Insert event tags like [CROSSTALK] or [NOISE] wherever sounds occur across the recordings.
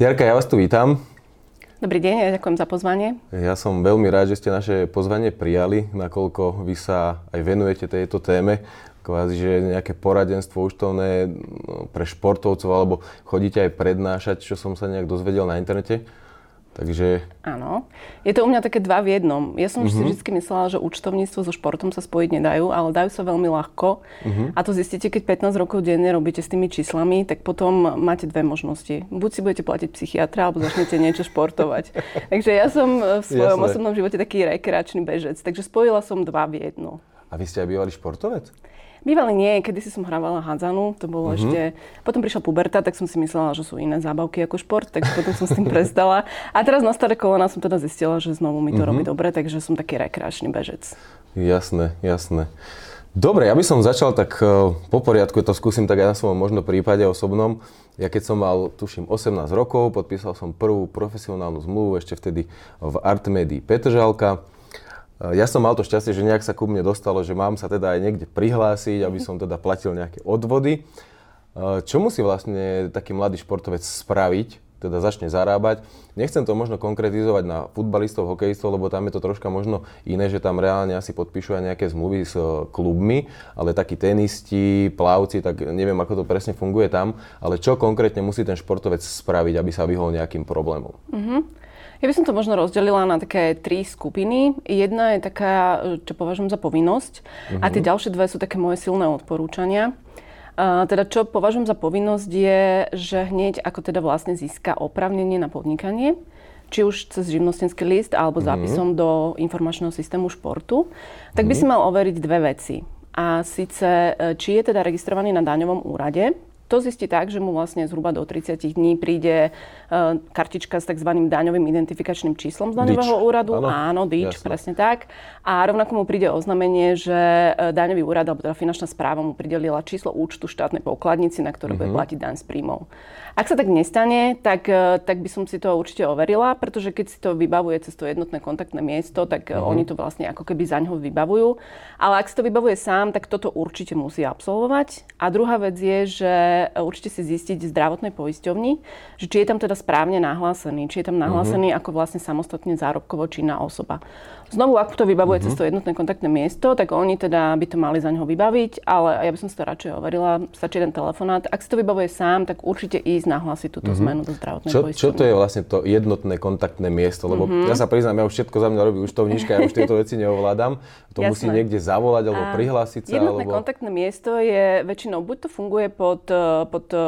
Jarka, ja vás tu vítam. Dobrý deň, ja ďakujem za pozvanie. Ja som veľmi rád, že ste naše pozvanie prijali, nakoľko vy sa aj venujete tejto téme. Kvázi, že nejaké poradenstvo účtovné no, pre športovcov, alebo chodíte aj prednášať, čo som sa nejak dozvedel na internete. Takže... Áno. Je to u mňa také dva v jednom. Ja som uh-huh. si mhm. vždy myslela, že účtovníctvo so športom sa spojiť nedajú, ale dajú sa veľmi ľahko. Uh-huh. A to zistíte, keď 15 rokov denne robíte s tými číslami, tak potom máte dve možnosti. Buď si budete platiť psychiatra, alebo začnete niečo športovať. [LAUGHS] Takže ja som v svojom Jasné. osobnom živote taký rekreačný bežec. Takže spojila som dva v jedno. A vy ste aj bývalý športovec? Bývali nie, kedy si som hrávala hádzanú, to bolo mm-hmm. ešte... Potom prišla puberta, tak som si myslela, že sú iné zábavky ako šport, takže potom som s tým prestala. A teraz na staré kolena som teda zistila, že znovu mi to mm-hmm. robí dobre, takže som taký rekreačný bežec. Jasné, jasné. Dobre, ja by som začal tak e, po poriadku, to skúsim tak aj na svojom možno prípade osobnom. Ja keď som mal, tuším, 18 rokov, podpísal som prvú profesionálnu zmluvu, ešte vtedy v Artmedii Petržalka. Eh, ja som mal to šťastie, že nejak sa ku mne dostalo, že mám sa teda aj niekde prihlásiť, aby som teda platil nejaké odvody. Eh, čo musí vlastne taký mladý športovec spraviť, teda začne zarábať. Nechcem to možno konkretizovať na futbalistov, hokejistov, lebo tam je to troška možno iné, že tam reálne asi podpíšu aj nejaké zmluvy s eh, klubmi, ale takí tenisti, plavci, tak neviem, ako to presne funguje tam, ale čo konkrétne musí ten športovec spraviť, aby sa vyhol nejakým problémom? Mm-hmm. Ja by som to možno rozdelila na také tri skupiny. Jedna je taká, čo považujem za povinnosť uh-huh. a tie mhm. ďalšie dve sú také moje silné odporúčania. Teda čo považujem za povinnosť je, že hneď ako teda vlastne získa opravnenie na podnikanie, či už cez živnostenský list alebo uh-huh. zápisom do informačného systému športu, tak by uh-huh. si mal overiť dve veci. A síce, e, či je teda registrovaný na daňovom úrade, to zistí tak, že mu vlastne zhruba do 30 dní príde uh, kartička s tzv. daňovým identifikačným číslom z daňového úradu. Áno, Áno DIČ, Jasne. presne tak. A rovnako mu príde oznámenie, že e, daňový úrad alebo teda finančná správa mu pridelila číslo účtu štátnej pokladnici, na ktoré mm-hmm. bude mhm. platiť daň z príjmov. Ak sa tak nestane, tak, e, tak by som si to určite overila, pretože keď si to vybavuje cez to jednotné kontaktné miesto, tak mm-hmm. oni to vlastne ako keby za ňoho vybavujú. Ale ak si to vybavuje sám, tak toto určite musí absolvovať. A druhá vec je, že určite si zistiť zdravotnej poisťovni, že či je tam teda správne nahlásený, či je tam nahlásený mm-hmm. ako vlastne samostatne zárobkovo činná osoba. Znovu, ak to vybavuje mm-hmm. cez to jednotné kontaktné miesto, tak oni teda by to mali za neho vybaviť, ale ja by som si to radšej overila, stačí jeden telefonát. Ak si to vybavuje sám, tak určite ísť nahlásiť túto mm-hmm. zmenu do zdravotnej čo, Čo to je vlastne to jednotné kontaktné miesto? Lebo mm-hmm. ja sa priznám, ja už všetko za mňa robí účtovníčka, ja už tieto veci neovládam. To Jasné. musí niekde zavolať alebo a prihlásiť sa. Jednotné alebo... kontaktné miesto je väčšinou, buď to funguje pod, eh, pod eh,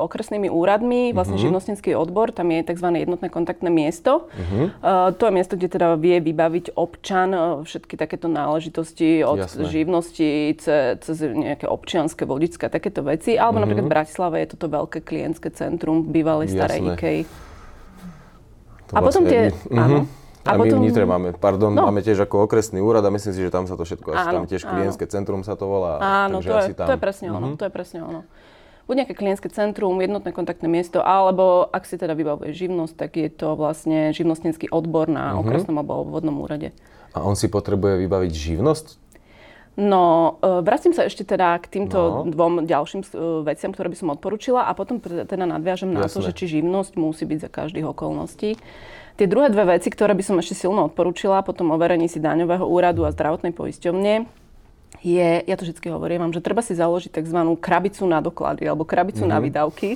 okresnými úradmi, vlastne mm-hmm. živnostenský odbor, tam je tzv. jednotné kontaktné miesto. Mm-hmm. Uh, to je miesto, kde teda vie vybaviť občan všetky takéto náležitosti od Jasné. živnosti ce, cez nejaké občianske, vodické takéto veci. Alebo mm-hmm. napríklad v Bratislave je toto veľké klientské centrum bývalej starej IKEA. A potom tie... Mm-hmm. Áno. A, a my potom... v Nitre máme, pardon, no. máme tiež ako okresný úrad a myslím si, že tam sa to všetko, asi tam tiež klientské centrum sa to volá. Áno, to je, tam... to je presne ono, mm-hmm. to je presne ono buď nejaké klientské centrum, jednotné kontaktné miesto, alebo ak si teda vybavuje živnosť, tak je to vlastne živnostnícky odbor na uh-huh. okresnom alebo obvodnom úrade. A on si potrebuje vybaviť živnosť? No, e, vracím sa ešte teda k týmto no. dvom ďalším e, veciam, ktoré by som odporúčila a potom teda nadviažem na Jasne. to, že či živnosť musí byť za každých okolností. Tie druhé dve veci, ktoré by som ešte silno odporúčila, potom overení si daňového úradu a zdravotnej poisťovne, je, ja to vždy hovorím vám, že treba si založiť tzv. krabicu na doklady alebo krabicu mm-hmm. na mhm. výdavky.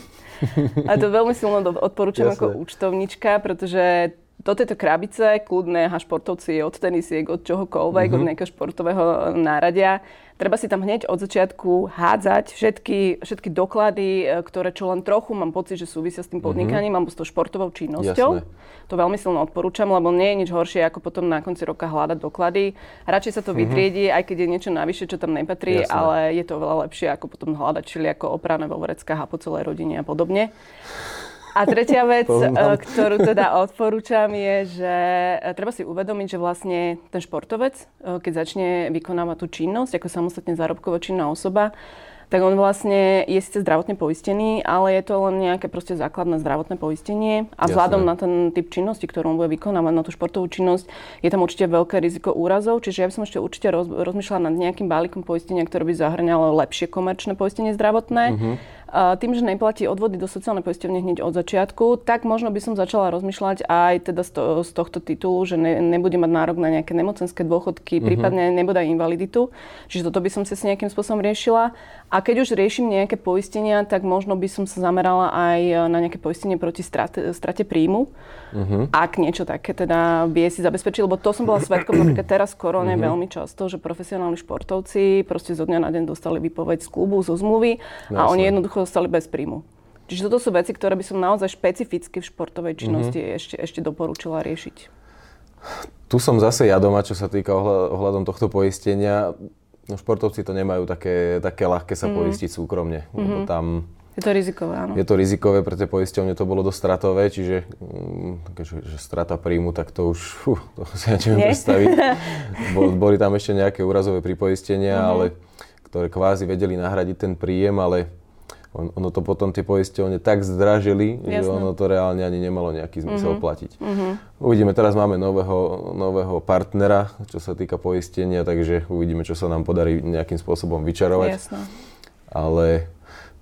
A to veľmi silno odporúčam Jasne. ako účtovnička, pretože do tejto krabice, kľudné a športovci od tenisiek, od čohokoľvek, mm-hmm. od nejakého športového náradia, treba si tam hneď od začiatku hádzať všetky, všetky doklady, e, ktoré čo len trochu mám pocit, že súvisia s tým mhm. podnikaním mm-hmm. alebo s tou športovou činnosťou. Jasné. To veľmi silno odporúčam, lebo nie je nič horšie, ako potom na konci roka hľadať doklady. Radšej sa to mm-hmm. vytriedí, aj keď je niečo navyše, čo tam nepatrí, Jasné. ale je to oveľa lepšie, ako potom hľadať čili ako oprané vo vreckách a po celej rodine a podobne. A tretia vec, eh, ktorú teda odporúčam, je, že eh, treba si uvedomiť, že vlastne ten športovec, eh, keď začne vykonávať tú činnosť ako samostatne zárobkovo činná osoba, tak on vlastne je síce zdravotne poistený, ale je to len nejaké proste základné zdravotné poistenie. A vzhľadom na ten typ činnosti, ktorú on bude vykonávať, na tú športovú činnosť, je tam určite veľké riziko úrazov, čiže ja by som ešte určite roz, rozmýšľala nad nejakým balíkom poistenia, ktoré by zahrňalo lepšie komerčné poistenie zdravotné. Uh-huh tým, že neplatí odvody do sociálnej poisťovne hneď od začiatku, tak možno by som začala rozmýšľať aj teda z, to, z tohto titulu, že ne, nebude mať nárok na nejaké nemocenské dôchodky, uh-huh. prípadne nebude aj invaliditu. Čiže toto by som si s nejakým spôsobom riešila. A keď už riešim nejaké poistenia, tak možno by som sa zamerala aj na nejaké poistenie proti strate, strate príjmu. Uh-huh. Ak niečo také teda vie si zabezpečiť, lebo to som bola svetkom napríklad teraz v korone uh-huh. veľmi často, že profesionálni športovci proste zo dňa na deň dostali výpoveď z klubu, zo zmluvy Jasne. a oni jednoducho dostali bez príjmu. Čiže toto sú veci, ktoré by som naozaj špecificky v športovej činnosti uh-huh. ešte, ešte doporučila riešiť. Tu som zase ja doma, čo sa týka ohľadom tohto poistenia. No športovci to nemajú také, také ľahké sa mm. poistiť súkromne, mm-hmm. lebo tam... Je to rizikové, áno. Je to rizikové, pre tie poisťovne to bolo dosť stratové, čiže mm, že, že strata príjmu, tak to už, fú, to [LAUGHS] si ja neviem predstaviť. [LAUGHS] Boli tam ešte nejaké úrazové pripoistenia, mm-hmm. ale ktoré kvázi vedeli nahradiť ten príjem, ale on, ono to potom tie poisťovne tak zdražili, Jasne. že ono to reálne ani nemalo nejaký zmysel mm-hmm. platiť. Mm-hmm. Uvidíme, teraz máme nového, nového partnera, čo sa týka poistenia, takže uvidíme, čo sa nám podarí nejakým spôsobom vyčarovať. Jasne. Ale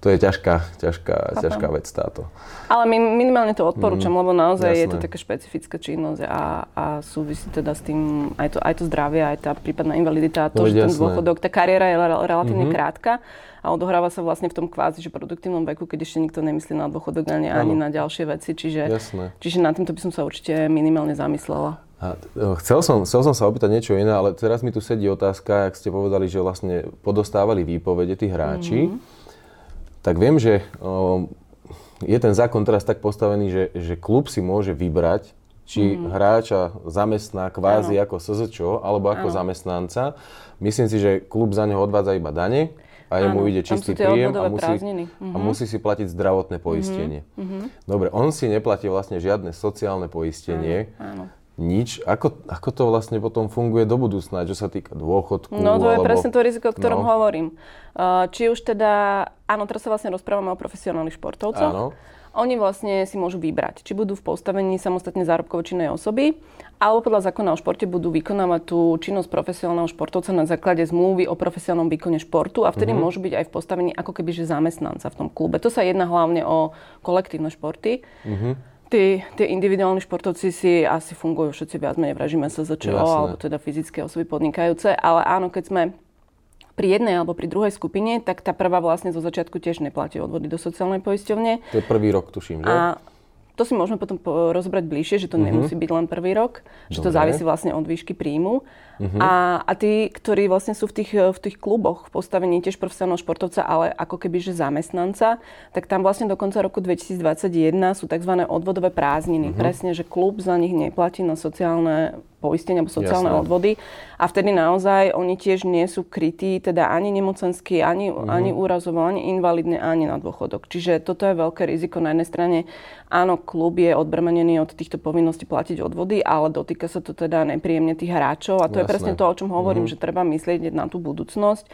to je ťažká, ťažká, ťažká vec táto. Ale my minimálne to odporúčam, mm, lebo naozaj jasné. je to taká špecifická činnosť a, a súvisí teda s tým aj to, aj to zdravie, aj tá prípadná invalidita, to, no, že jasné. ten dôchodok, tá kariéra je relatívne mm-hmm. krátka a odohráva sa vlastne v tom kvázi, že produktívnom veku, keď ešte nikto nemyslí na dôchodok ani, ani na ďalšie veci. Čiže, Jasné. čiže na týmto by som sa určite minimálne zamyslela. A e, chcel, som, chcel som sa opýtať niečo iné, ale teraz mi tu sedí otázka, ak ste povedali, že vlastne podostávali výpovede tí hráči. Mm-hmm. Tak viem, že je ten zákon teraz tak postavený, že, že klub si môže vybrať, či mm-hmm. hráča zamestná kvázi ano. ako SZČO alebo ako ano. zamestnanca. Myslím si, že klub za neho odvádza iba dane a jemu ide čistý príjem a musí, uh-huh. a mhm. musí si platiť zdravotné poistenie. Uh-huh. Dobre, on si neplatí vlastne žiadne sociálne poistenie. Áno. Nič. Ako, ako to vlastne potom funguje do budúcna, čo sa týka dôchodku? No to je alebo... presne to riziko, o ktorom no. hovorím. Uh, či už teda, áno, teraz sa vlastne rozprávame o profesionálnych športovcoch. Áno oni vlastne si môžu vybrať, či budú v postavení samostatne zárobkovo činnej osoby, alebo podľa zákona o športe budú vykonávať tú činnosť profesionálneho športovca na základe zmluvy o profesionálnom výkone športu a vtedy mm-hmm. môžu byť aj v postavení ako keby že zamestnanca v tom klube. To sa jedná hlavne o kolektívne športy. Mm-hmm. Tí, tí individuálni športovci si asi fungujú všetci viac menej v režime SZČO, alebo teda fyzické osoby podnikajúce, ale áno, keď sme pri jednej alebo pri druhej skupine, tak tá prvá vlastne zo začiatku tiež neplatí odvody do sociálnej poisťovne. To je prvý rok, tuším, že? A to si môžeme potom rozobrať bližšie, že to uh-huh. nemusí byť len prvý rok, že Dobre. to závisí vlastne od výšky príjmu. Uh-huh. A, a tí, ktorí vlastne sú v tých, v tých kluboch v postavení tiež profesionálneho športovca, ale ako keby že zamestnanca, tak tam vlastne do konca roku 2021 sú tzv. odvodové prázdniny. Uh-huh. Presne, že klub za nich neplatí na sociálne poistenia alebo sociálne Jasné. odvody. A vtedy naozaj oni tiež nie sú krytí, teda ani nemocenský, ani, uh-huh. ani úrazovo, ani invalidne, ani na dôchodok. Čiže toto je veľké riziko. Na jednej strane, áno, klub je odbremenený od týchto povinností platiť odvody, ale dotýka sa to teda nepríjemne tých hráčov. A to Jasné. je presne to, o čom hovorím, uh-huh. že treba myslieť na tú budúcnosť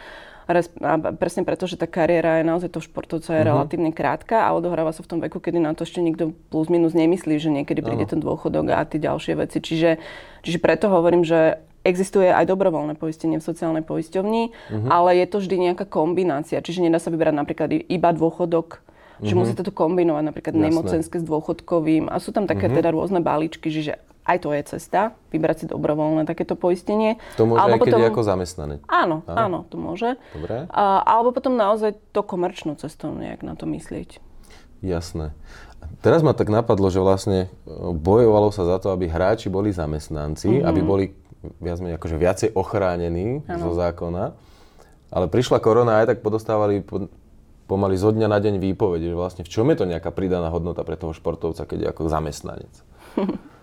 a presne preto, že tá kariéra je naozaj to športovca je uh-huh. relatívne krátka a odohráva sa v tom veku, kedy na to ešte nikto plus minus nemyslí, že niekedy príde uh-huh. ten dôchodok a tie ďalšie veci. Čiže, čiže preto hovorím, že Existuje aj dobrovoľné poistenie v sociálnej poisťovni, uh-huh. ale je to vždy nejaká kombinácia. Čiže nedá sa vybrať napríklad iba dôchodok, že uh-huh. musíte to kombinovať napríklad Jasné. nemocenské s dôchodkovým a sú tam také uh-huh. teda rôzne balíčky, čiže aj to je cesta, vybrať si dobrovoľné takéto poistenie. To môže alebo aj keď potom, je ako zamestnanec. Áno, áno, áno, to môže. Dobre. A, alebo potom naozaj to komerčnú cestou nejak na to myslieť. Jasné. Teraz ma tak napadlo, že vlastne e, bojovalo sa za to, aby hráči boli zamestnanci, mm-hmm. aby boli viac menej akože viacej ochránení ano. zo zákona. Ale prišla korona aj tak podostávali pomaly zo dňa na deň výpovede, že vlastne v čom je to nejaká pridaná hodnota pre toho športovca, keď je ako zamestnanec? [LAUGHS]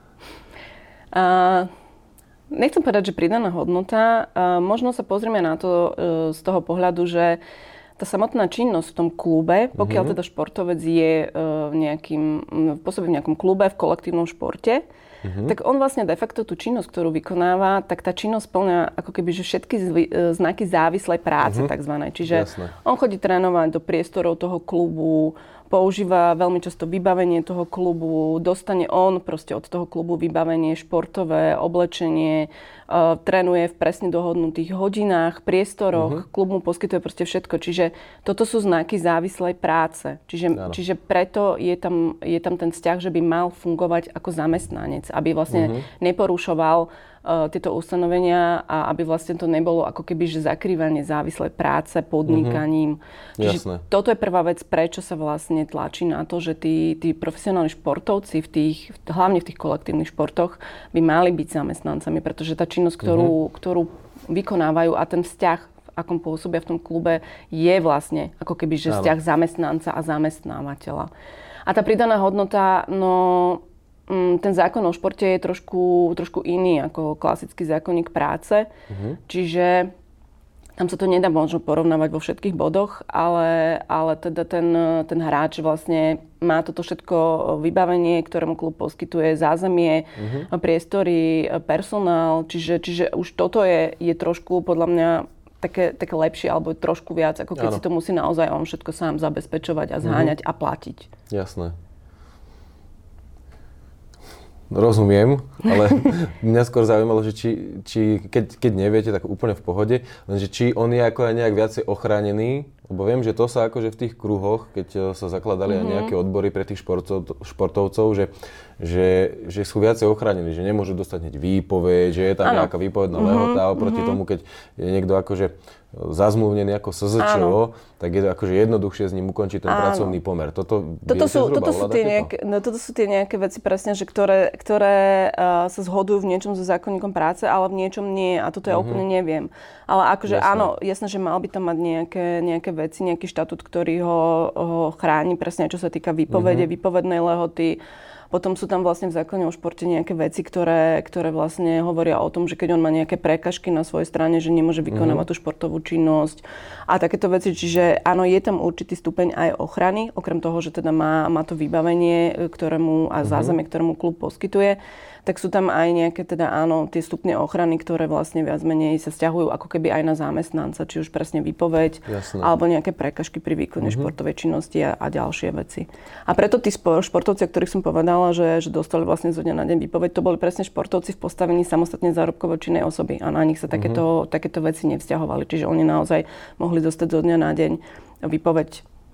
Uh, nechcem povedať, že pridaná hodnota. Uh, možno sa pozrieme na to uh, z toho pohľadu, že tá samotná činnosť v tom klube, pokiaľ mm-hmm. teda športovec je uh, nejakým, pôsobí v nejakom klube, v kolektívnom športe, uh-huh. tak on vlastne de facto tú činnosť, ktorú vykonáva, tak tá činnosť plňa ako keby že všetky zvy, e, znaky závislej práce uh-huh. takzvanej. Čiže Jasne. on chodí trénovať do priestorov toho klubu, používa veľmi často vybavenie toho klubu, dostane on proste od toho klubu vybavenie športové, oblečenie, uh, trénuje v presne dohodnutých hodinách, priestoroch, uh-huh. klub mu poskytuje proste všetko. Čiže toto sú znaky závislej práce. Čiže, čiže preto je tam, je tam ten vzťah, že by mal fungovať ako zamestnanec, aby vlastne uh-huh. neporušoval tieto ustanovenia a aby vlastne to nebolo ako keby že zakrývanie závislej práce podnikaním. Mm-hmm. Čiže Jasné. toto je prvá vec, prečo sa vlastne tlačí na to, že tí, tí profesionálni športovci v tých, hlavne v tých kolektívnych športoch by mali byť zamestnancami, pretože tá činnosť, ktorú, mm-hmm. ktorú vykonávajú a ten vzťah akom pôsobia v tom klube, je vlastne ako keby, že vzťah zamestnanca a zamestnávateľa. A tá pridaná hodnota, no ten zákon o športe je trošku, trošku iný ako klasický zákonník práce. Mm-hmm. Čiže tam sa to nedá možno porovnávať vo všetkých bodoch, ale, ale teda ten, ten hráč vlastne má toto všetko vybavenie, ktorému klub poskytuje zázemie, mm-hmm. priestory, personál, čiže, čiže už toto je, je trošku podľa mňa také, také lepšie alebo trošku viac, ako keď ano. si to musí naozaj on všetko sám zabezpečovať a zháňať mm-hmm. a platiť. Jasné. Rozumiem, [LAUGHS] ale mňa skôr zaujímalo, že či, či keď, keď neviete, tak úplne v pohode, lenže či on je ako aj nejak viacej ochránený, lebo viem, že to sa akože v tých kruhoch, keď eh, sa zakladali mm-hmm. aj nejaké odbory pre tých športov, športovcov, že, že, že sú viacej ochránení, že nemôžu dostať hneď výpoveď, že je tam ano. nejaká výpovedná mm-hmm. lehota, oproti mm-hmm. tomu, keď je niekto akože zazmluvnený ako SZČO, tak je to akože jednoduchšie s ním ukončiť ten Áno. pracovný pomer. Toto, toto, sú, toto, sú tie nejaké, no, toto sú tie nejaké veci presne, že ktoré, ktoré uh, sa zhodujú v niečom so zákonníkom práce, ale v niečom nie. A toto ja mm-hmm. úplne neviem. Ale akože jasné. áno, jasné, že mal by tam mať nejaké, nejaké veci, nejaký štatút, ktorý ho, ho chráni presne, čo sa týka výpovede, mm-hmm. výpovednej lehoty, potom sú tam vlastne v zákone o športe nejaké veci, ktoré, ktoré vlastne hovoria o tom, že keď on má nejaké prekažky na svojej strane, že nemôže vykonávať mm-hmm. tú športovú činnosť a takéto veci. Čiže áno, je tam určitý stupeň aj ochrany, okrem toho, že teda má, má to vybavenie, ktorému a mhm. zázemie, ktorému klub poskytuje tak sú tam aj nejaké teda áno, tie stupne ochrany, ktoré vlastne viac menej sa stiahujú ako keby aj na zamestnanca, či už presne výpoveď, Jasné. alebo nejaké prekažky pri výkone mm-hmm. športovej činnosti a, a ďalšie veci. A preto tí športovci, o ktorých som povedala, že, že dostali vlastne zo dňa na deň výpoveď, to boli presne športovci v postavení samostatne zárobkovo činnej osoby a na nich sa takéto, mm-hmm. takéto veci nevzťahovali. Čiže oni naozaj mohli dostať zo dňa na deň výpoveď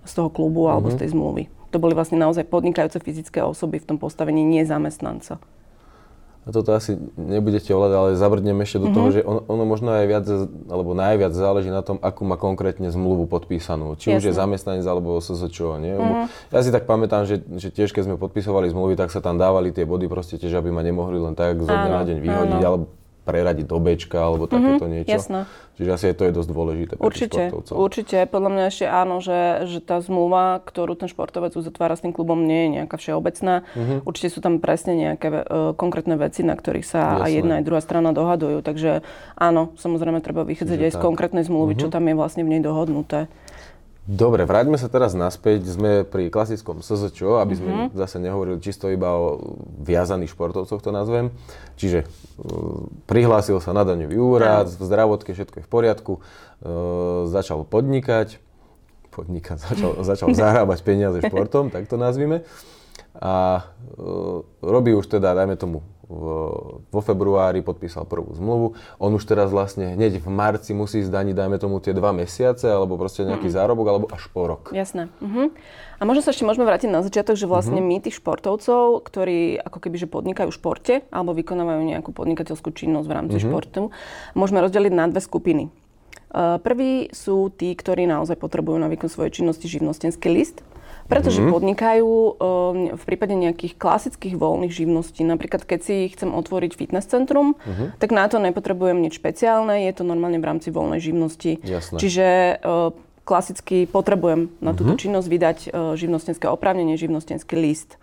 z toho klubu mm-hmm. alebo z mhm. tej zmluvy. To boli vlastne naozaj podnikajúce fyzické osoby v tom postavení, nie zamestnanca a toto asi nebudete ovládať, ale zabrdnem ešte do mm-hmm. toho, mhm. že ono, ono možno aj viac, alebo najviac záleží na tom, akú má konkrétne zmluvu podpísanú. Či Jasne. už je zamestnanec alebo SSČ. Nie? Mm-hmm. Ja si tak pamätám, že, že tiež keď sme podpisovali zmluvy, tak sa tam dávali tie body proste tiež, aby ma nemohli len tak zo dňa na deň vyhodiť, áno. alebo preradiť do Bčka alebo mm-hmm, takéto niečo. Jasné. Čiže asi to je dosť dôležité pre určite, Určite, podľa mňa ešte áno, že, že tá zmluva, ktorú ten športovec uzatvára s tým klubom, nie je nejaká všeobecná. Mm-hmm. Určite sú tam presne nejaké uh, konkrétne veci, na ktorých sa Jasné. aj jedna aj druhá strana dohadujú. Takže áno, samozrejme treba vychádzať aj tak. z konkrétnej zmluvy, mm-hmm. čo tam je vlastne v nej dohodnuté. Dobre, vráťme sa teraz naspäť. Sme pri klasickom SZČO, aby sme mm-hmm. zase nehovorili čisto iba o viazaných športovcoch, to nazvem. Čiže uh, prihlásil sa na daňový úrad, v zdravotke všetko je v poriadku, uh, začal podnikať, podnikať, [LAUGHS] začal, začal [LAUGHS] zarábať peniaze športom, tak to nazvime. A uh, robí už teda, dajme tomu, vo februári podpísal prvú zmluvu. On už teraz vlastne hneď v marci musí zdaniť, dajme tomu, tie dva mesiace, alebo proste nejaký mm. zárobok, alebo až po rok. Jasné. Uh-huh. A možno sa ešte môžeme vrátiť na začiatok, že vlastne uh-huh. my tých športovcov, ktorí ako keby že podnikajú v športe, alebo vykonávajú nejakú podnikateľskú činnosť v rámci uh-huh. športu, môžeme rozdeliť na dve skupiny. Uh, prví sú tí, ktorí naozaj potrebujú na výkon svojej činnosti živnostenský list, pretože mm-hmm. podnikajú um, v prípade nejakých klasických voľných živností. Napríklad, keď si chcem otvoriť fitness centrum, mm-hmm. tak na to nepotrebujem nič špeciálne, je to normálne v rámci voľnej živnosti. Jasné. Čiže uh, klasicky potrebujem na túto mm-hmm. činnosť vydať uh, živnostenské oprávnenie, živnostenský list.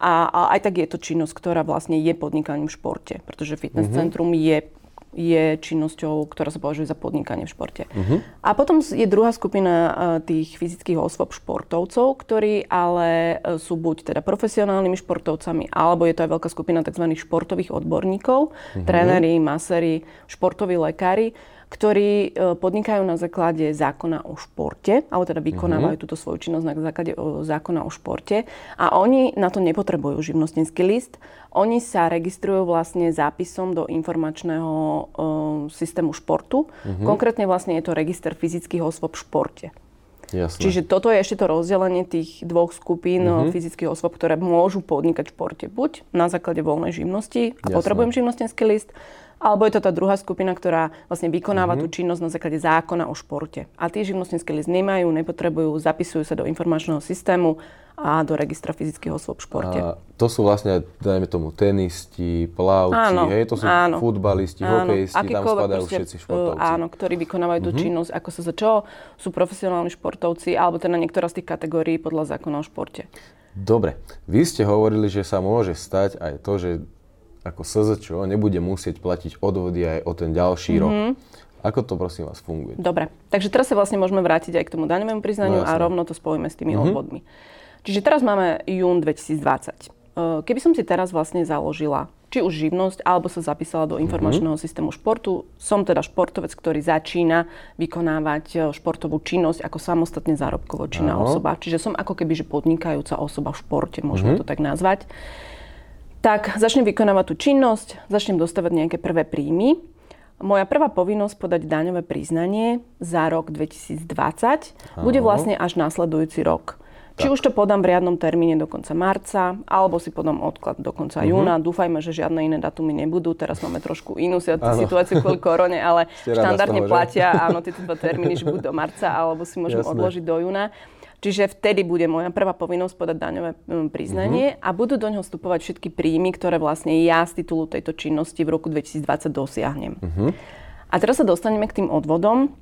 A, a aj tak je to činnosť, ktorá vlastne je podnikaním v športe, pretože fitness mm-hmm. centrum je je činnosťou, ktorá sa považuje za podnikanie v športe. Uh-huh. A potom je druhá skupina e, tých fyzických osôb športovcov, ktorí ale e, sú buď teda profesionálnymi športovcami, alebo je to aj veľká skupina tzv. športových odborníkov, uh-huh. tréneri, maséri, športoví lekári, ktorí e, podnikajú na základe zákona o športe, alebo teda vykonávajú uh-huh. túto svoju činnosť na základe zákona o športe a oni na to nepotrebujú živnostenský list. Oni sa registrujú vlastne zápisom do informačného uh, systému športu. Uh-huh. Konkrétne vlastne je to register fyzických osôb v športe. Jasne. Čiže toto je ešte to rozdelenie tých dvoch skupín uh-huh. fyzických osôb, ktoré môžu podnikať v športe. Buď na základe voľnej živnosti a Jasne. potrebujem živnostenský list, alebo je to tá druhá skupina, ktorá vlastne vykonáva mm-hmm. tú činnosť na základe zákona o športe. A tí živnostenský list nemajú, nepotrebujú, zapisujú sa do informačného systému a do registra fyzických osôb v športe. A to sú vlastne, dajme tomu, tenisti, plavci, áno, hej, to sú áno, futbalisti, áno, hokejisti, tam spadajú všetci športovci. Áno, ktorí vykonávajú mm-hmm. tú činnosť, ako sa za čo sú profesionálni športovci, alebo teda niektorá z tých kategórií podľa zákona o športe. Dobre, vy ste hovorili, že sa môže stať aj to, že ako SZČO nebude musieť platiť odvody aj o ten ďalší mm-hmm. rok. Mhm. Ako to prosím vás funguje? Dobre, takže teraz sa vlastne môžeme vrátiť aj k tomu daňovému priznaniu no, a rovno to spojíme s tými mm-hmm. odvodmi. Čiže teraz máme jún 2020. Keby som si teraz vlastne založila či už živnosť, alebo sa zapísala do mhm. informačného mm-hmm. systému športu. Som teda športovec, ktorý začína vykonávať športovú činnosť ako samostatne zárobkovo činná osoba. Čiže som ako keby že podnikajúca osoba v športe, môžeme mm-hmm. to tak nazvať tak začnem vykonávať tú činnosť, začnem dostávať nejaké prvé príjmy. Moja prvá povinnosť podať daňové priznanie za rok 2020 Aho. bude vlastne až následujúci rok. Tak. Či už to podám v riadnom termíne do konca marca, alebo si podám odklad do konca uh-huh. júna. Dúfajme, že žiadne iné datumy nebudú. Teraz máme trošku inú situáciu kvôli korone, ale [LAUGHS] štandardne toho, platia áno, tieto dva termíny, že buď do marca, alebo si môžem Jasne. odložiť do júna. Čiže vtedy bude moja prvá povinnosť podať daňové mm, priznanie uh-huh. a budú do ňoho vstupovať všetky príjmy, ktoré vlastne ja z titulu tejto činnosti v roku 2020 dosiahnem. Uh-huh. A teraz sa dostaneme k tým odvodom.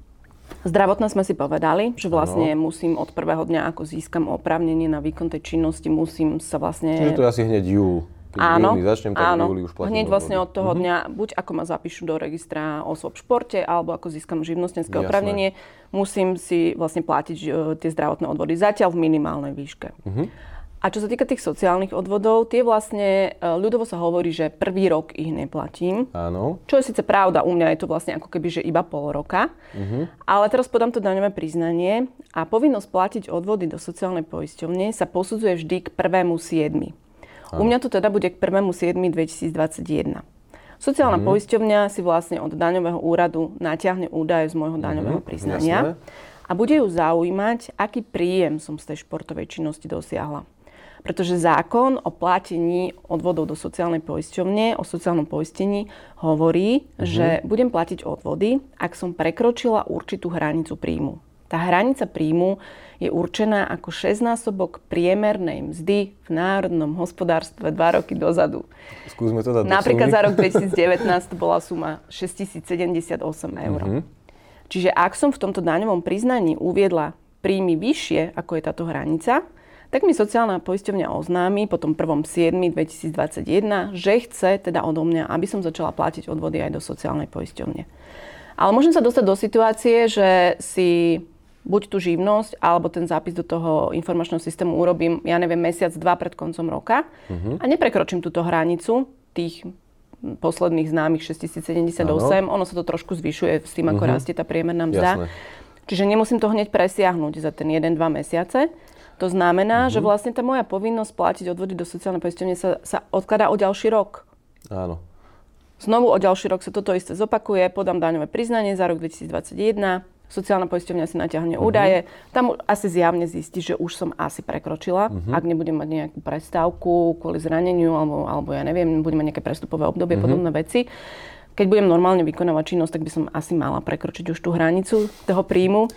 Zdravotné sme si povedali, že vlastne ano. musím od prvého dňa, ako získam oprávnenie na výkon tej činnosti, musím sa vlastne... Čiže to je asi hneď júl. Keď áno, júli začnem, tak áno. júli už platím Hneď vlastne od toho mm-hmm. dňa, buď ako ma zapíšu do registra osôb v športe, alebo ako získam živnostenské oprávnenie, musím si vlastne platiť uh, tie zdravotné odvody zatiaľ v minimálnej výške. Mm-hmm. A čo sa týka tých sociálnych odvodov, tie vlastne, uh, ľudovo sa hovorí, že prvý rok ich neplatím. Áno. Čo je síce pravda, u mňa je to vlastne ako keby, že iba pol roka. Mm-hmm. Ale teraz podám to daňové priznanie a povinnosť platiť odvody do sociálnej poisťovne sa posudzuje vždy k prvému siedmi. U mňa to teda bude k 1.7.2021. Sociálna mm. poisťovňa si vlastne od daňového úradu natiahne údaje z môjho daňového mm, priznania jasné. a bude ju zaujímať, aký príjem som z tej športovej činnosti dosiahla. Pretože zákon o platení odvodov do sociálnej poisťovne, o sociálnom poistení hovorí, mm že budem platiť odvody, ak som prekročila určitú hranicu príjmu. Tá hranica príjmu je určená ako 6-násobok priemernej mzdy v národnom hospodárstve 2 roky dozadu. Skúsme to dať Napríklad za rok [LAUGHS] 2019 to bola suma 6078 eur. Uh-huh. Čiže ak som v tomto daňovom priznaní uviedla príjmy vyššie, ako je táto hranica, tak mi sociálna poisťovňa oznámi potom 1.7.2021, že chce teda odo mňa, aby som začala platiť odvody aj do sociálnej poisťovne. Ale môžem sa dostať do situácie, že si buď tú živnosť, alebo ten zápis do toho informačného systému urobím, ja neviem, mesiac, dva pred koncom roka uh-huh. a neprekročím túto hranicu tých posledných známych 6078. Ano. Ono sa to trošku zvyšuje s tým, ako uh-huh. rastie tá priemerná mzda. Jasné. Čiže nemusím to hneď presiahnuť za ten 1-2 mesiace. To znamená, uh-huh. že vlastne tá moja povinnosť platiť odvody do sociálnej poisťovne sa, sa odkladá o ďalší rok. Áno. Znovu o ďalší rok sa toto isté zopakuje, podám daňové priznanie za rok 2021, sociálna poisťovňa si naťahne uh-huh. údaje, tam asi zjavne zistí, že už som asi prekročila, uh-huh. ak nebudem mať nejakú prestávku kvôli zraneniu, alebo, alebo ja neviem, budem mať nejaké prestupové obdobie, uh-huh. podobné veci. Keď budem normálne vykonávať činnosť, tak by som asi mala prekročiť už tú hranicu toho príjmu.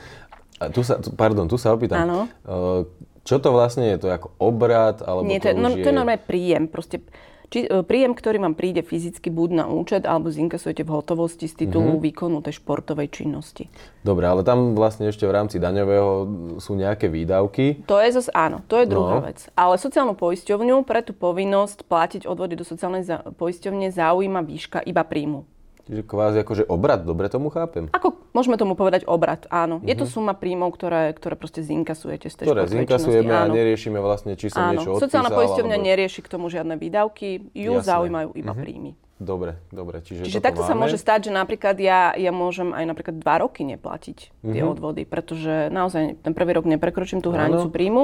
A tu sa, pardon, tu sa opýtam. Áno. Uh, čo to vlastne je? To je ako obrad? Alebo Nie, to, to, no, je... to je normálne príjem. Proste či, e, príjem, ktorý vám príde fyzicky buď na účet, alebo zinkasujete v hotovosti z titulu mm-hmm. výkonu tej športovej činnosti. Dobre, ale tam vlastne ešte v rámci daňového sú nejaké výdavky. To je zase áno, to je druhá no. vec. Ale sociálnu poisťovňu pre tú povinnosť platiť odvody do sociálnej za- poisťovne zaujíma výška iba príjmu. Čiže kvázi akože obrad, dobre tomu chápem? Ako môžeme tomu povedať obrad, áno. Uh-huh. Je to suma príjmov, ktoré, ktoré proste zinkasujete z tej Ktoré zinkasujeme a neriešime vlastne, či som áno. niečo odpísal. Sociálna poisťovňa alebo... nerieši k tomu žiadne výdavky, ju Jasné. zaujímajú iba uh-huh. príjmy. Dobre, dobre. Čiže, Čiže takto máme. sa môže stať, že napríklad ja, ja môžem aj napríklad dva roky neplatiť tie uh-huh. odvody, pretože naozaj ten prvý rok neprekročím tú hranicu ano. príjmu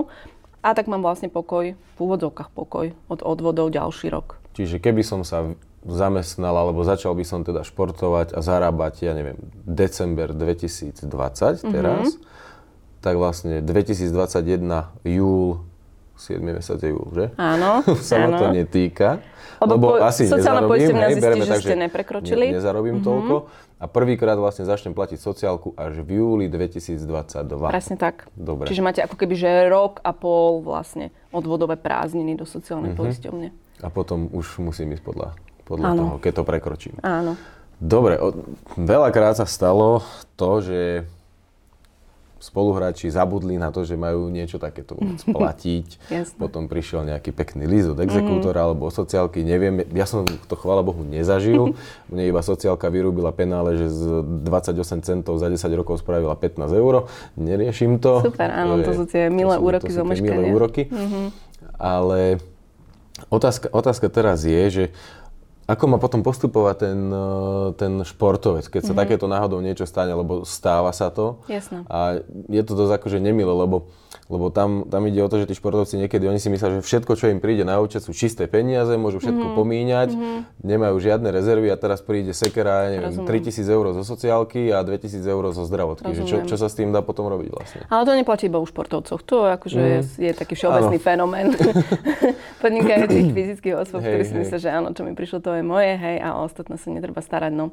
a tak mám vlastne pokoj, v úvodzovkách pokoj od odvodov ďalší rok. Čiže keby som sa zamestnal, alebo začal by som teda športovať a zarábať, ja neviem, december 2020 mm-hmm. teraz, tak vlastne 2021 júl, 7 mesiac je júl, že? Áno, [LAUGHS] sa áno. ma to netýka. Lebo, lebo po, asi sociálna poisťovňa zistí, že tak, ste neprekročili. Ne, nezarobím mm-hmm. toľko. A prvýkrát vlastne začnem platiť sociálku až v júli 2022. Presne tak. Dobre. Čiže máte ako keby, že rok a pol vlastne odvodové prázdniny do sociálnej mm-hmm. poisťovne. A potom už musím ísť podľa podľa Áno. toho, keď to prekročím. Áno. Dobre, o, veľakrát sa stalo to, že spoluhráči zabudli na to, že majú niečo takéto [LAUGHS] platiť. Potom prišiel nejaký pekný list od exekútora mm. alebo sociálky, neviem. Ja som to, chvála Bohu, nezažil. [LAUGHS] Mne iba sociálka vyrúbila penále, že z 28 centov za 10 rokov spravila 15 eur. Neriešim to. Super, áno, to, je, to sú tie milé úroky z milé úroky. Mm-hmm. Ale otázka, otázka teraz je, že ako má potom postupovať ten, e, ten športovec, keď sa mm-hmm. takéto náhodou niečo stane, lebo stáva sa to. Jasné. A je to dosť akože nemilé, lebo lebo tam, tam ide o to, že tí športovci niekedy, oni si myslia, že všetko, čo im príde na účet, sú čisté peniaze, môžu všetko mm-hmm. pomíňať, mm-hmm. nemajú žiadne rezervy a teraz príde sekera, neviem, Rozumiem. 3000 eur zo sociálky a 2000 eur zo zdravotky. Že čo, čo sa s tým dá potom robiť vlastne? Ale to neplatí iba u športovcoch. To akože mm. je, je taký všeobecný fenomén [LAUGHS] podnikajúcich fyzických osôb, ktorí si myslia, že áno, čo mi prišlo, to je moje, hej, a ostatné sa netreba starať. No.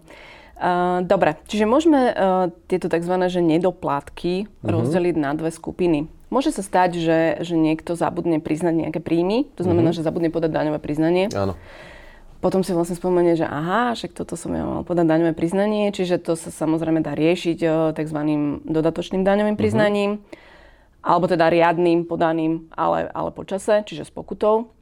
Uh, dobre, čiže môžeme uh, tieto tzv. Že nedoplatky mm-hmm. rozdeliť na dve skupiny. Môže sa stať, že, že niekto zabudne priznať nejaké príjmy, to znamená, mm-hmm. že zabudne podať daňové priznanie. Áno. Potom si vlastne spomenie, že aha, však toto som ja mal podať daňové priznanie, čiže to sa samozrejme dá riešiť tzv. dodatočným daňovým mhm. priznaním, mm-hmm. alebo teda riadným podaným, ale, ale po čase, čiže s pokutou.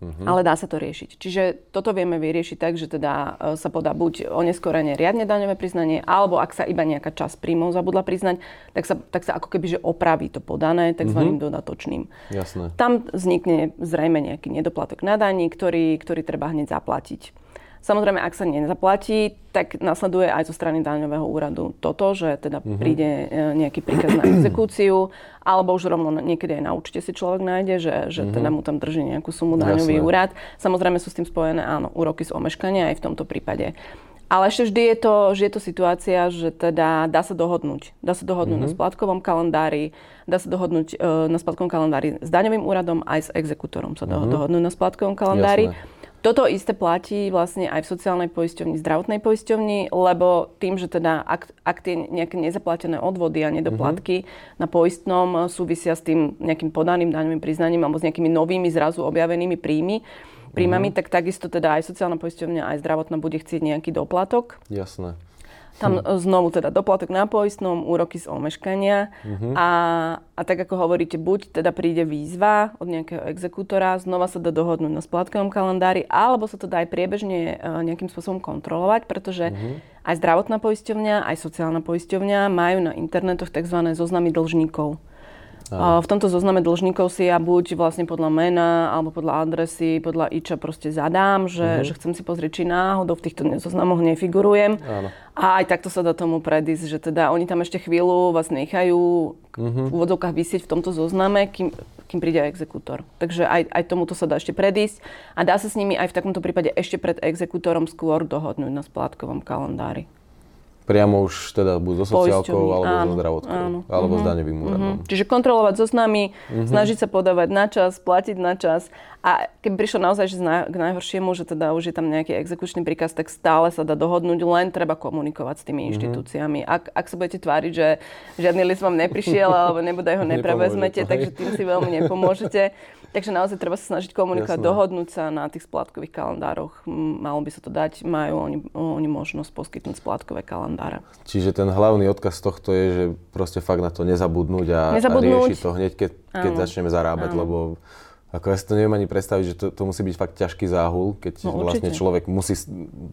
Uh-huh. Ale dá sa to riešiť. Čiže toto vieme vyriešiť tak, že teda e, sa podá buď oneskorene riadne daňové priznanie, alebo ak sa iba nejaká časť príjmov zabudla priznať, tak sa, tak sa ako keby že opraví to podané tzv. Uh-huh. dodatočným. Jasné. Tam vznikne zrejme nejaký nedoplatok na daní, ktorý, ktorý treba hneď zaplatiť. Samozrejme, ak sa nezaplatí, tak nasleduje aj zo strany daňového úradu toto, že teda uh-huh. príde e, nejaký príkaz na [CLEARS THROAT] exekúciu, alebo už rovno niekedy aj na účte si človek nájde, že, že uh-huh. teda mu tam drží nejakú sumu daňový Jasné. úrad. Samozrejme sú s tým spojené áno, úroky z omeškania aj v tomto prípade. Ale ešte vždy je to, že je to situácia, že teda dá sa dohodnúť. Dá sa dohodnúť mm-hmm. na splatkovom kalendári, dá sa dohodnúť uh, na splatkovom kalendári s daňovým úradom, aj s exekútorom sa mm-hmm. dohodnúť na splatkovom kalendári. Jasné. Toto isté platí vlastne aj v sociálnej poisťovni, zdravotnej poisťovni, lebo tým, že teda ak, ak tie nejaké nezaplatené odvody a nedoplatky mm-hmm. na poistnom súvisia s tým nejakým podaným daňovým priznaním alebo s nejakými novými zrazu objavenými príjmy, príjmami, mm-hmm. tak takisto teda aj sociálna poisťovňa, aj zdravotná bude chcieť nejaký doplatok. Jasné. Tam hm. znovu teda doplatok na poistnom, úroky z omeškania uh-huh. a, a tak ako hovoríte, buď teda príde výzva od nejakého exekútora, znova sa dá dohodnúť na splátkovom kalendári, alebo sa to dá aj priebežne uh, nejakým spôsobom kontrolovať, pretože uh-huh. aj zdravotná poisťovňa, aj sociálna poisťovňa majú na internetoch tzv. zoznamy dlžníkov. V tomto zozname dlžníkov si ja buď vlastne podľa mena, alebo podľa adresy, podľa iča proste zadám, že, uh-huh. že chcem si pozrieť, či náhodou v týchto zoznamoch nefigurujem. Áno. A aj takto sa dá tomu predísť, že teda oni tam ešte chvíľu vás nechajú uh-huh. v úvodzovkách vysieť v tomto zozname, kým, kým príde exekútor. Takže aj, aj tomuto sa dá ešte predísť a dá sa s nimi aj v takomto prípade ešte pred exekútorom skôr dohodnúť na splátkovom kalendári priamo už teda buď so sociálkou, alebo áno, so zdravotkou, áno. alebo uh-huh. s mhm. daňovým úradom. Uh-huh. Čiže kontrolovať so nami, uh-huh. snažiť sa podávať na čas, platiť na čas a keby prišlo naozaj že k najhoršiemu, že teda už je tam nejaký exekučný príkaz, tak stále sa dá dohodnúť, len treba komunikovať s tými inštitúciami. Ak, ak sa budete tváriť, že žiadny list vám neprišiel, [LAUGHS] alebo nebodaj ho neprevezmete, takže tým si veľmi nepomôžete. Takže naozaj treba sa snažiť komunikovať, Jasné. dohodnúť sa na tých splátkových kalendároch. Malo by sa to dať, majú oni, oni možnosť poskytnúť splátkové kalendáre. Čiže ten hlavný odkaz tohto je, že proste fakt na to nezabudnúť a, nezabudnúť. a riešiť to hneď, keď, keď začneme zarábať, Áno. lebo Ako ja si to neviem ani predstaviť, že to, to musí byť fakt ťažký záhul, keď No, vlastne určite. človek musí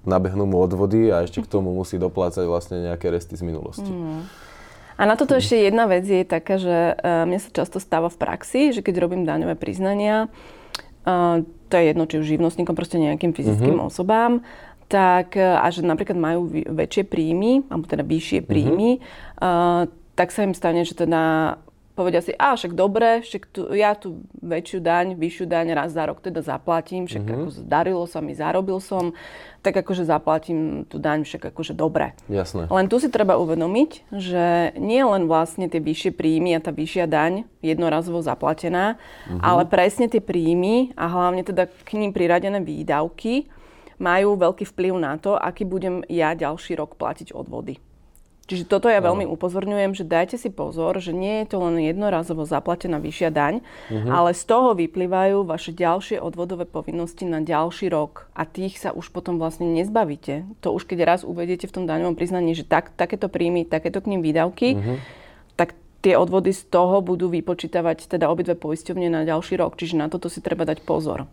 nabehnúť mu odvody a ešte k tomu musí doplácať vlastne nejaké resty z minulosti. Mm. A na toto ešte jedna vec je taká, že uh, mne sa často stáva v praxi, že keď robím daňové priznania, uh, to je jedno, či už živnostníkom, proste nejakým fyzickým Mhm. osobám, tak, uh, a že napríklad majú väčšie príjmy, alebo teda vyššie príjmy, uh, tak sa im stane, že teda povedia si, a však dobre, však tu, ja tu väčšiu daň, vyššiu daň raz za rok teda zaplatím, však ako darilo sa mi, zarobil som, tak akože zaplatím tú daň, však akože dobre. Jasné. Len tu si treba uvedomiť, že nie len vlastne tie vyššie príjmy a tá vyššia daň jednorazovo zaplatená, ale presne tie príjmy a hlavne teda k ním priradené výdavky majú veľký vplyv na to, aký budem ja ďalší rok platiť odvody. Čiže toto ja veľmi upozorňujem, že dajte si pozor, že nie je to len jednorazovo zaplatená vyššia daň, ale z toho vyplývajú vaše ďalšie odvodové povinnosti na ďalší rok a tých sa už potom vlastne nezbavíte. To už keď raz uvediete v tom daňovom priznaní, že tak, takéto príjmy, takéto k ním výdavky, tak tie odvody z toho budú vypočítavať teda obidve poisťovne na ďalší rok. Čiže na toto si treba dať pozor.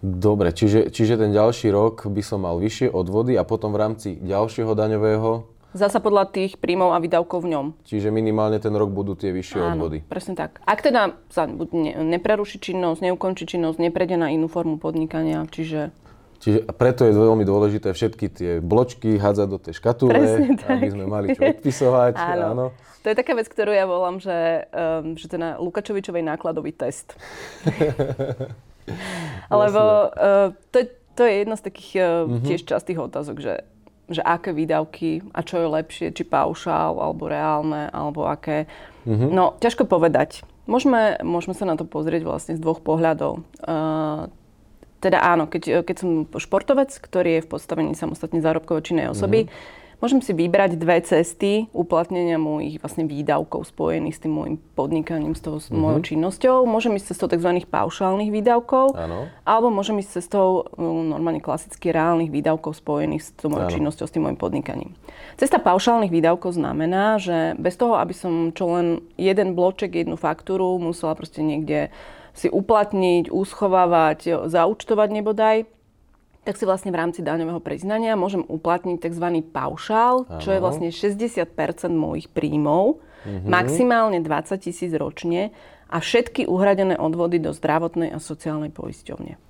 Dobre, čiže, čiže ten ďalší rok by som mal vyššie odvody a potom v rámci ďalšieho daňového, Zasa podľa tých príjmov a výdavkov v ňom. čiže minimálne ten rok budú tie vyššie odvody. presne tak. Ak teda sa ne, nepreruší činnosť, neukončí činnosť, neprejde na inú formu podnikania, čiže Čiže preto je veľmi dôležité všetky tie bločky hádzať do tej škatule, Presne tak. aby sme mali čo odpisovať. [LAUGHS] áno. áno. To je taká vec, ktorú ja volám, že, um, že to na Lukačovičovej nákladový test. [LAUGHS] Lebo uh, to, je- to je jedna z takých uh, tiež častých otázok, že, že aké výdavky a čo je lepšie, či paušál, alebo reálne, alebo aké. No, ťažko povedať. Môžeme, môžeme sa na to pozrieť vlastne z dvoch pohľadov. Uh, teda áno, keď, keď som športovec, ktorý je v postavení samostatne zárobkovo činnej osoby, môžem si vybrať dve cesty uplatnenia mojich vlastne výdavkov spojených s tým môjim podnikaním, s tou s mojou činnosťou. Môžem ísť cestou tzv. paušálnych výdavkov, Áno. alebo môžem ísť cestou um, normálne klasicky reálnych výdavkov spojených s tou mojou Áno. činnosťou, s tým môjim podnikaním. Cesta paušálnych výdavkov znamená, že bez toho, aby som čo len jeden bloček, jednu faktúru musela proste niekde si uplatniť, uschovávať, zaučtovať nebodaj, tak si vlastne v rámci daňového priznania môžem uplatniť tzv. paušál, čo je Áno. vlastne 60% mojich príjmov, maximálne 20 tisíc ročne a všetky uhradené odvody do zdravotnej a sociálnej poisťovne.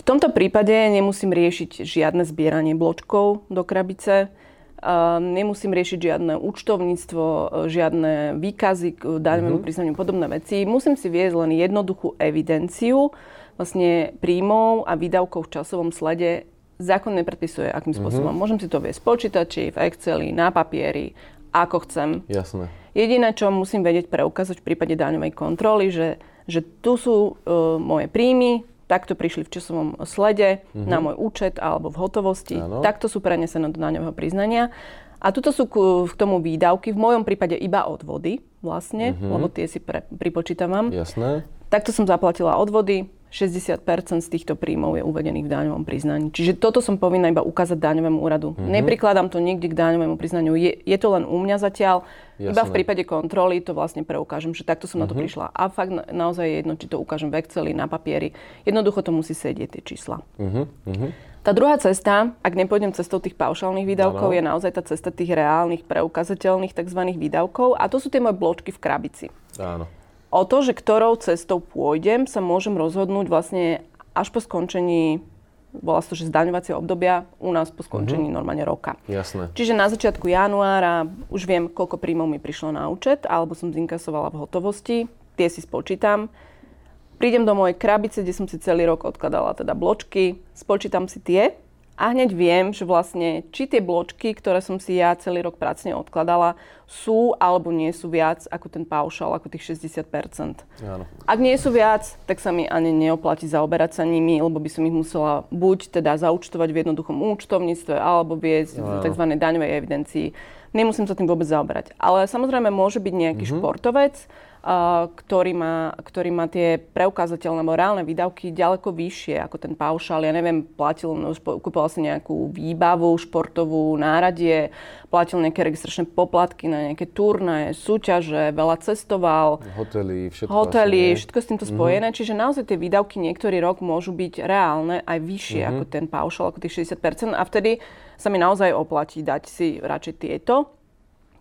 V tomto prípade nemusím riešiť žiadne zbieranie bločkov do krabice, a nemusím riešiť žiadne účtovníctvo, žiadne výkazy k daňovému priznaniu, podobné veci. Musím si viesť len jednoduchú evidenciu vlastne príjmov a výdavkov v časovom slede. Zákon nepredpisuje, akým spôsobom. Môžem si to viesť v počítači, v Exceli, na papieri, ako chcem. Jasné. Jediné, čo musím vedieť preukázať v prípade daňovej kontroly, že, že tu sú e, moje príjmy, takto prišli v časovom slede na môj účet alebo v hotovosti, Áno. takto sú prenesené do daňového priznania. A tuto sú ku, k tomu výdavky, v mojom prípade iba odvody vlastne, lebo tie si pre, pripočítavam. Jasné. Takto som zaplatila odvody, 60% z týchto príjmov je uvedených v daňovom priznaní. Čiže toto som povinná iba ukázať daňovému úradu. Mhm. Neprikladám to nikde k daňovému priznaniu. Je, je to len u mňa zatiaľ. Iba v Jasné. Mhm. prípade kontroly to vlastne preukážem, že takto som na to prišla. A fakt na, naozaj je jedno, či to ukážem v Exceli, na papieri. Jednoducho to musí sedieť tie čísla. Uh-huh. Tá druhá cesta, ak nepôjdem cestou tých paušálnych výdavkov, Áno. je naozaj tá cesta tých reálnych, preukazateľných tzv. výdavkov. A to sú tie moje bločky v krabici. Áno. O to, že ktorou cestou pôjdem, sa môžem rozhodnúť vlastne až po skončení, volá sa to, že zdaňovacieho obdobia, u nás po skončení normálne roka. Jasné. Čiže na začiatku januára už viem, koľko príjmov mi prišlo na účet, alebo som zinkasovala v hotovosti, tie si spočítam. Prídem do mojej krabice, kde som si celý rok odkladala teda bločky, spočítam si tie a hneď viem, že vlastne či tie bločky, ktoré som si ja celý rok pracne odkladala, sú alebo nie sú viac ako ten paušal, ako tých 60 Áno. ak nie sú viac, tak sa mi ani neoplatí zaoberať sa nimi, lebo by som ich musela buď teda zaučtovať v jednoduchom účtovníctve, alebo viesť v tzv. daňovej evidencii. Nemusím sa tým vôbec zaoberať. Ale samozrejme môže byť nejaký Mhm. športovec, ktorý má, ktorý má tie preukázateľné morálne výdavky ďaleko vyššie ako ten paušál. Ja neviem, platil, kúpil si nejakú výbavu športovú, náradie, platil nejaké registračné poplatky na nejaké turné, súťaže, veľa cestoval. Hotely, všetko. Hotely, vlastne, všetko s týmto mhm. spojené. Mm-hmm. Čiže naozaj tie výdavky niektorý rok môžu byť reálne aj vyššie mm-hmm. ako ten paušal, ako tých 60%. A vtedy sa mi naozaj oplatí dať si radšej tieto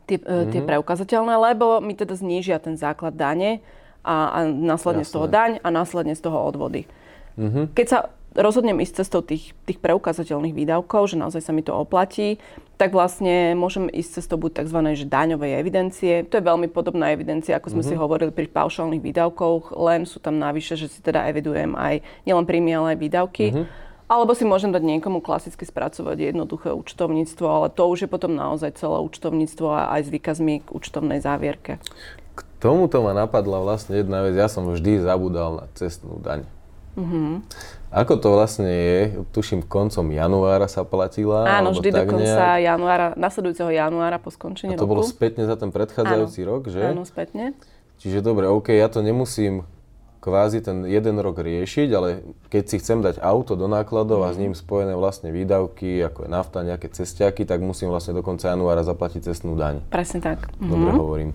tie, mm-hmm. tie preukazateľné, lebo mi teda znížia ten základ dane a, a následne Jasné. z toho daň a následne z toho odvody. Mm-hmm. Keď sa rozhodnem ísť cestou tých, tých preukazateľných výdavkov, že naozaj sa mi to oplatí, tak vlastne môžem ísť cestou buď tzv. Že daňovej evidencie. To je veľmi podobná evidencia, ako sme mm-hmm. si hovorili pri paušálnych výdavkoch, len sú tam navyše, že si teda evidujem aj nielen príjmy, ale aj výdavky. Mm-hmm. Alebo si môžem dať niekomu klasicky spracovať jednoduché účtovníctvo, ale to už je potom naozaj celé účtovníctvo a aj s výkazmi k účtovnej závierke. K tomuto ma napadla vlastne jedna vec. Ja som vždy zabudal na cestnú daň. Mm-hmm. Ako to vlastne je? Tuším, koncom januára sa platila. Áno, vždy do konca nejak... januára, nasledujúceho januára po skončení roku. A to roku. bolo spätne za ten predchádzajúci áno. rok, že? Áno, spätne. Čiže dobre, OK, ja to nemusím kvázi ten jeden rok riešiť, ale keď si chcem dať auto do nákladov a s ním spojené vlastne výdavky, ako je nafta, nejaké cestiaky, tak musím vlastne do konca januára zaplatiť cestnú daň. Presne tak. Dobre mm-hmm. hovorím.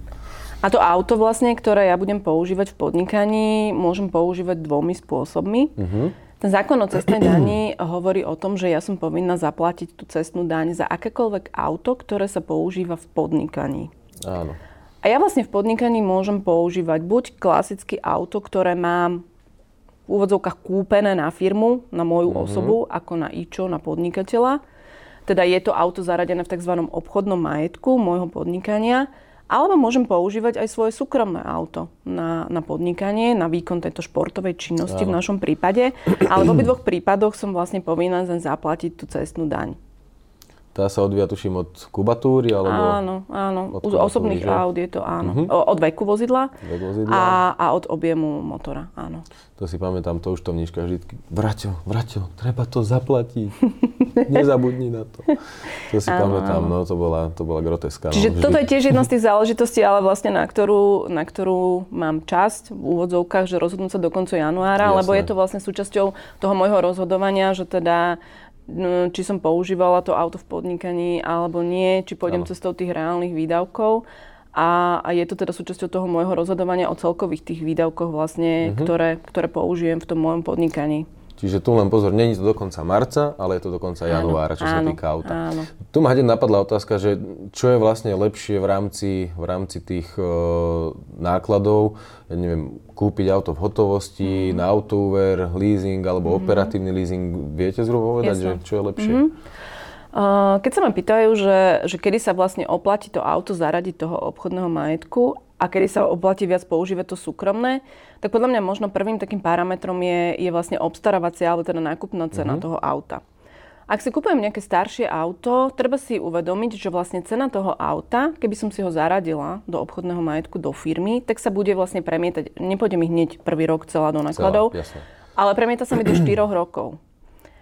A to auto vlastne, ktoré ja budem používať v podnikaní, môžem používať dvomi spôsobmi. Mm-hmm. Ten zákon o cestnej dani hovorí o tom, že ja som povinná zaplatiť tú cestnú daň za akékoľvek auto, ktoré sa používa v podnikaní. Áno. A ja vlastne v podnikaní môžem používať buď klasické auto, ktoré mám v úvodzovkách kúpené na firmu, na moju mm-hmm. osobu, ako na ičo, na podnikateľa. Teda je to auto zaradené v tzv. obchodnom majetku môjho podnikania. Alebo môžem používať aj svoje súkromné auto na, na podnikanie, na výkon tejto športovej činnosti Áno. v našom prípade. Ale v obidvoch prípadoch som vlastne povinná zaplatiť tú cestnú daň. Tá sa odvíja, tuším, od kubatúry, alebo... Áno, áno. Od osobných že? aut je to, áno. Uh-huh. Od veku vozidla, Vek vozidla. A, a od objemu motora, áno. To si pamätám, to už to mníška vždy. Vraťo, Vraťo, treba to zaplatiť. [LAUGHS] Nezabudni na to. To si áno, pamätám, áno. no to bola, to bola groteska. No, Čiže no, toto je tiež jedna z tých záležitostí, ale vlastne na ktorú, na ktorú mám časť v úvodzovkách, že rozhodnúť sa do konca januára, Jasné. lebo je to vlastne súčasťou toho môjho rozhodovania, že teda či som používala to auto v podnikaní alebo nie, či pôjdem ano. cestou tých reálnych výdavkov. A, a je to teda súčasťou toho môjho rozhodovania o celkových tých výdavkoch vlastne, uh-huh. ktoré, ktoré použijem v tom môjom podnikaní. Čiže tu len pozor, není to do konca marca, ale je to do konca januára, čo áno, sa týka auta. Áno. Tu ma hneď napadla otázka, že čo je vlastne lepšie v rámci, v rámci tých e, nákladov, ja neviem, kúpiť auto v hotovosti, mm. na autoúver, leasing alebo mm. operatívny leasing. Viete zhruba povedať, Jasne. že čo je lepšie? Mm-hmm. keď sa ma pýtajú, že, že kedy sa vlastne oplatí to auto zaradiť toho obchodného majetku a kedy sa oplatí viac používať to súkromné, tak podľa mňa možno prvým takým parametrom je, je vlastne obstarávacia alebo teda nákupná cena mm-hmm. toho auta. Ak si kúpujem nejaké staršie auto, treba si uvedomiť, že vlastne cena toho auta, keby som si ho zaradila do obchodného majetku, do firmy, tak sa bude vlastne premietať, nepôjde mi hneď prvý rok celá do nákladov, celá, ale premieta sa mi do 4 rokov.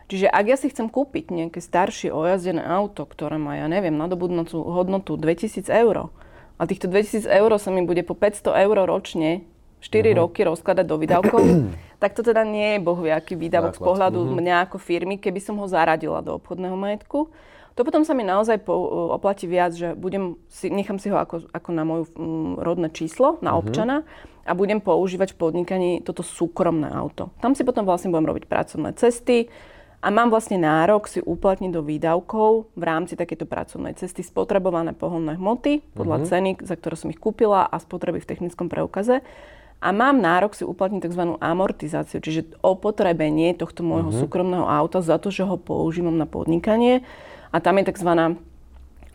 Čiže ak ja si chcem kúpiť nejaké staršie ojazdené auto, ktoré má, ja neviem, nadobudnúcu hodnotu 2000 eur, a týchto 2000 eur sa mi bude po 500 eur ročne 4 uh-huh. Mhm. roky rozkladať do výdavkov, [CLEARS THROAT] tak to teda nie je bohviaký výdavok Náklad. z pohľadu uh-huh. mňa ako firmy, keby som ho zaradila do obchodného majetku. To potom sa mi naozaj po, oplatí viac, že budem si, nechám si ho ako, ako na moju um, rodné číslo, na uh-huh. občana a budem používať v podnikaní toto súkromné auto. Tam si potom vlastne budem robiť pracovné cesty, a mám vlastne nárok si uplatniť do výdavkov v rámci takéto pracovnej cesty spotrebované pohonné hmoty podľa uh-huh. ceny, za ktoré som ich kúpila a spotreby v technickom preukaze. A mám nárok si uplatniť tzv. amortizáciu, čiže opotrebenie tohto môjho uh-huh. súkromného auta za to, že ho používam na podnikanie. A tam je tzv.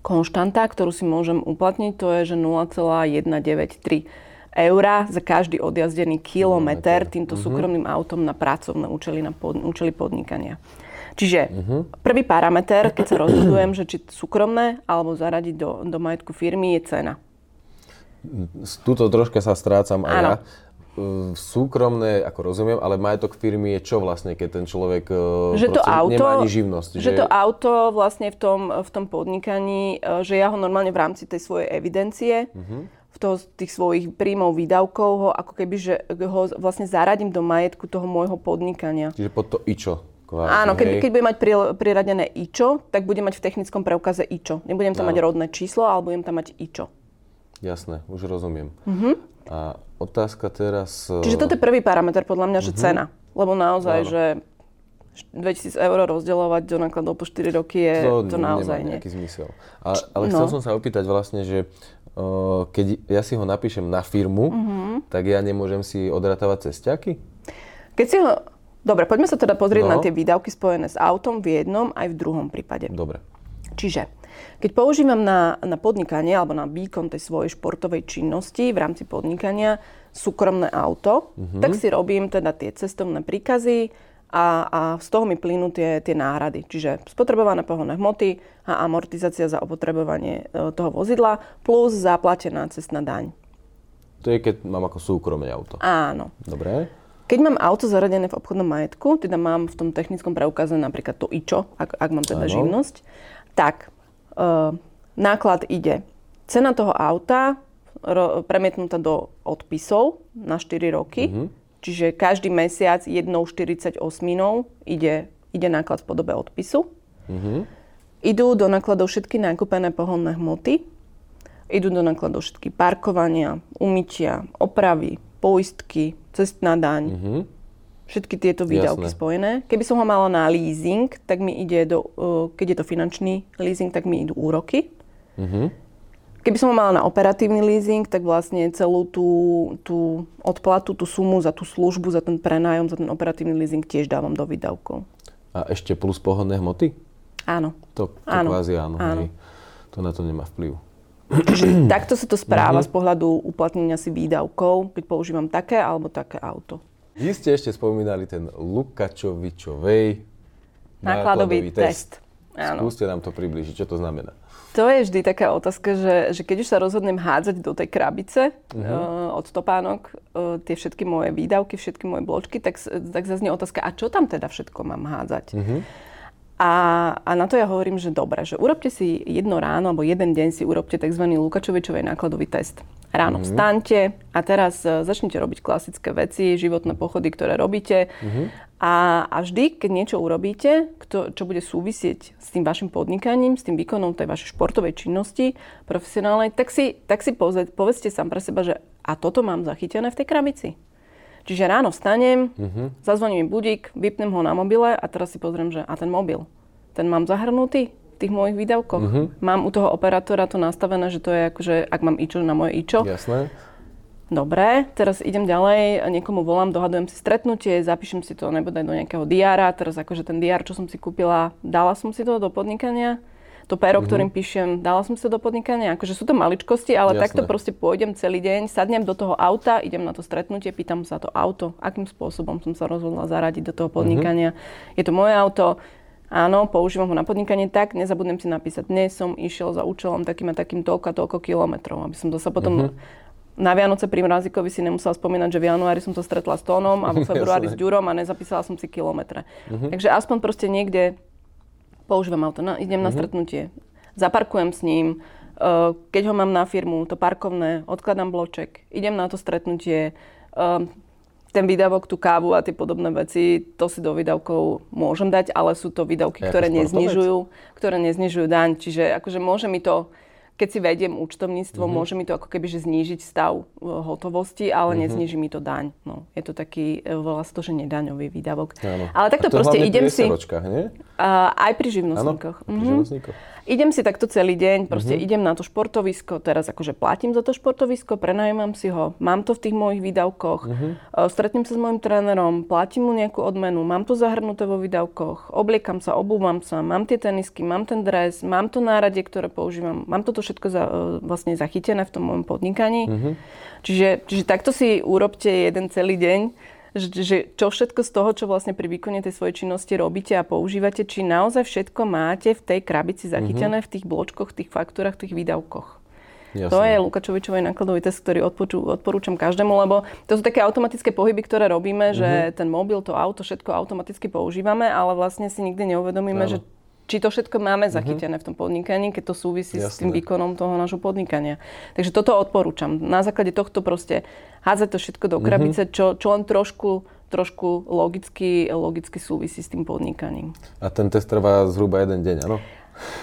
konštanta, ktorú si môžem uplatniť, to je, že 0,193 eura za každý odjazdený kilometr týmto uh-huh. súkromným autom na pracovné účely, na pod, účely podnikania. Čiže uh-huh. prvý parameter, keď sa rozhodujem, že či súkromné alebo zaradiť do, do majetku firmy, je cena. Tuto troška sa strácam aj ja. Súkromné, ako rozumiem, ale majetok firmy je čo vlastne, keď ten človek e, že to auto, nemá ani živnosť? Že, že to auto vlastne v tom, v tom podnikaní, e, že ja ho normálne v rámci tej svojej evidencie uh-huh toho, tých svojich príjmov, výdavkov ho ako keby, že ho vlastne zaradím do majetku toho môjho podnikania. Čiže pod to ičo. Kvázi, Áno, keď, keď budem mať pri, priradené IČO, tak budem mať v technickom preukaze IČO. Nebudem tam Áno. mať rodné číslo, ale budem tam mať IČO. Jasné, už rozumiem. Uh-huh. A otázka teraz... Mhm. Čiže toto je prvý parameter podľa mňa, že cena. Lebo naozaj, Áno. že 2000 eur rozdeľovať do nákladov po 4 roky je to, to naozaj nemá nie. nejaký zmysel. Ale, ale chcel no. som sa opýtať vlastne, že keď ja si ho napíšem na firmu, Mhm. tak ja nemôžem si odratávať cestiaky? Keď si ho... Dobre, poďme sa teda pozrieť No. na tie výdavky spojené s autom v jednom aj v druhom prípade. Dobre. Čiže, keď používam na, na podnikanie alebo na výkon tej svojej športovej činnosti v rámci podnikania súkromné auto, Mhm. tak si robím teda tie cestovné príkazy a, a z toho mi plynú tie, tie náhrady. Čiže spotrebované pohonné hmoty a amortizácia za opotrebovanie e, toho vozidla plus zaplatená cestná daň. To je, keď mám ako súkromné auto. Áno. Dobre. Keď mám auto zaradené v obchodnom majetku, teda mám v tom technickom preukaze napríklad to IČO, ak, ak mám teda Áno. živnosť, tak e, náklad ide. Cena toho auta ro, premietnutá do odpisov na 4 roky, Mhm. Čiže každý mesiac jednou 48 ide, ide náklad v podobe odpisu. Mhm. Idú do nákladov všetky nákupené pohonné hmoty, idú do nákladov všetky parkovania, umytia, opravy, poistky, cestná daň, Mhm. všetky tieto výdavky Jasné. spojené. Keby som ho mala na leasing, tak mi ide do, uh, keď je to finančný leasing, tak mi idú úroky. Mhm. Keby som ho mala na operatívny leasing, tak vlastne celú tú, tú odplatu, tú sumu za tú službu, za ten prenájom, za ten operatívny leasing tiež dávam do výdavkov. A ešte plus pohodné hmoty? Áno. To, to Áno. kvázi áno, Áno. Hej. To na to nemá vplyv. Čiže [CLEARS THROAT] takto sa to správa Mhm. z pohľadu uplatnenia si výdavkov, keď používam také alebo také auto. Vy ste ešte spomínali ten Lukačovičovej Nákladový test. Áno. Skúste nám to približiť, čo to znamená. To je vždy taká otázka, že, že keď už sa rozhodnem hádzať do tej krabice Mhm. uh, od topánok uh, tie všetky moje výdavky, všetky moje bločky, tak, tak zaznie otázka, a čo tam teda všetko mám hádzať? Mhm. A, a na to ja hovorím, že dobre, že urobte si jedno ráno alebo jeden deň si urobte tzv. Lukačovičovej nákladový test. Ráno vstaňte a teraz e, začnite robiť klasické veci, životné pochody, ktoré robíte. A, a vždy, keď niečo urobíte, kto, čo bude súvisieť s tým vašim podnikaním, s tým výkonom tej vašej športovej činnosti profesionálnej, tak si, tak si povedzte, povedzte sám pre seba, že a toto mám zachytené v tej krabici. Čiže ráno vstanem, zazvoní mi budík, vypnem ho na mobile a teraz si pozriem, že a ten mobil, ten mám zahrnutý v tých mojich výdavkoch. Mám u toho operátora to nastavené, že to je akože, ak mám ičo na moje ičo. Jasné? Dobre, teraz idem ďalej, niekomu volám, dohadujem si stretnutie, zapíšem si to nebodaj do nejakého diára, teraz akože ten diár, čo som si kúpila, dala som si to do podnikania, to pero, ktorým píšem, dala som si to do podnikania, akože sú to maličkosti, ale Jasné. takto proste pôjdem celý deň, sadnem do toho auta, idem na to stretnutie, pýtam sa to auto, akým spôsobom som sa rozhodla zaradiť do toho podnikania. Je to moje auto, áno, používam ho na podnikanie tak, nezabudnem si napísať, dnes som išiel za účelom takým a takým toľko a toľko kilometrov, aby som zase potom na Vianoce pri Mrazíkovi si nemusela spomínať, že v januári som sa stretla s Tónom a vo [LAUGHS] februári s. Ďurom a nezapísala som si kilometre. Takže aspoň proste niekde používam auto, na, idem na stretnutie, zaparkujem s ním, uh, keď ho mám na firmu, to parkovné, odkladám bloček, idem na to stretnutie, uh, ten výdavok, tú kávu a tie podobné veci, to si do výdavkov môžem dať, ale sú to výdavky, ktoré neznižujú, ktoré neznižujú daň. Čiže akože môže mi to, keď si vediem účtovníctvo, Mhm. môže mi to ako keby že znížiť stav e, hotovosti, ale Mhm. nezniží mi to daň. No, je to taký, e, volá sa to, že nedaňový výdavok. Áno. Ale takto proste idem si... SROčkách, nie? A aj pri Áno, živnostníkoch. pri Mhm. živnostníkoch. Idem si takto celý deň, proste Mhm. idem na to športovisko, teraz akože platím za to športovisko, prenajímam si ho, mám to v tých mojich výdavkoch, Mhm. uh, stretnem sa s môjim trénerom, platím mu nejakú odmenu, mám to zahrnuté vo výdavkoch, obliekam sa, obúvam sa, mám tie tenisky, mám ten dres, mám to náradie, ktoré používam, mám toto všetko za, uh, vlastne zachytené v tom mojom podnikaní. Mhm. Čiže, čiže takto si urobte jeden celý deň, že, že čo všetko z toho, čo vlastne pri výkone tej svojej činnosti robíte a používate, či naozaj všetko máte v tej krabici zachytené v tých bločkoch, v tých faktúrach, v tých výdavkoch. Jasné. To je Lukačovičovej nákladový test, ktorý odporúčam, odporúčam každému, lebo to sú také automatické pohyby, ktoré robíme, že ten mobil, to auto, všetko automaticky používame, ale vlastne si nikdy neuvedomíme, Áno. že či to všetko máme zachytené v tom podnikaní, keď to súvisí Jasné. s tým výkonom toho nášho podnikania. Takže toto odporúčam. Na základe tohto proste hádzať to všetko do krabice, čo, čo len trošku trošku logicky, logicky súvisí s tým podnikaním. A ten test trvá zhruba jeden deň, áno?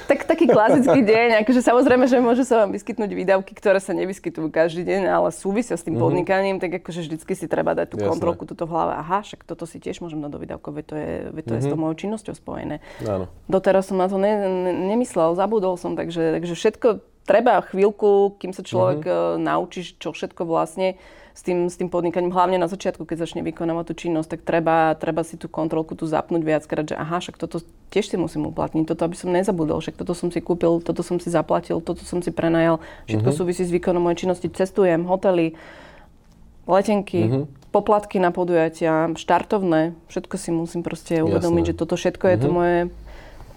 Tak taký klasický [LAUGHS] deň, akože samozrejme, že môže sa vám vyskytnúť výdavky, ktoré sa nevyskytujú každý deň, ale súvisia s tým mm-hmm. podnikaním, tak akože vždycky si treba dať tú Jasné. kontrolku tuto v hlave. Aha, však toto si tiež môžem dať do výdavkov, veď to je, veď to mm-hmm. je s tou mhm. mojou činnosťou spojené. Áno. Doteraz som na to ne, ne, nemyslel, zabudol som, takže, takže všetko treba chvíľku, kým sa človek mm-hmm. naučí, čo všetko vlastne s tým, s tým podnikaním, hlavne na začiatku, keď začne vykonávať tú činnosť, tak treba, treba si tú kontrolku tu zapnúť viackrát, že aha, však toto tiež si musím uplatniť, toto aby som nezabudol, však toto som si kúpil, toto som si zaplatil, toto som si prenajal, všetko mm-hmm. súvisí s výkonom mojej činnosti, cestujem, hotely, letenky, mm-hmm. poplatky na podujatia, štartovné, všetko si musím proste uvedomiť, Jasné. že toto všetko mm-hmm. je to mhm. moje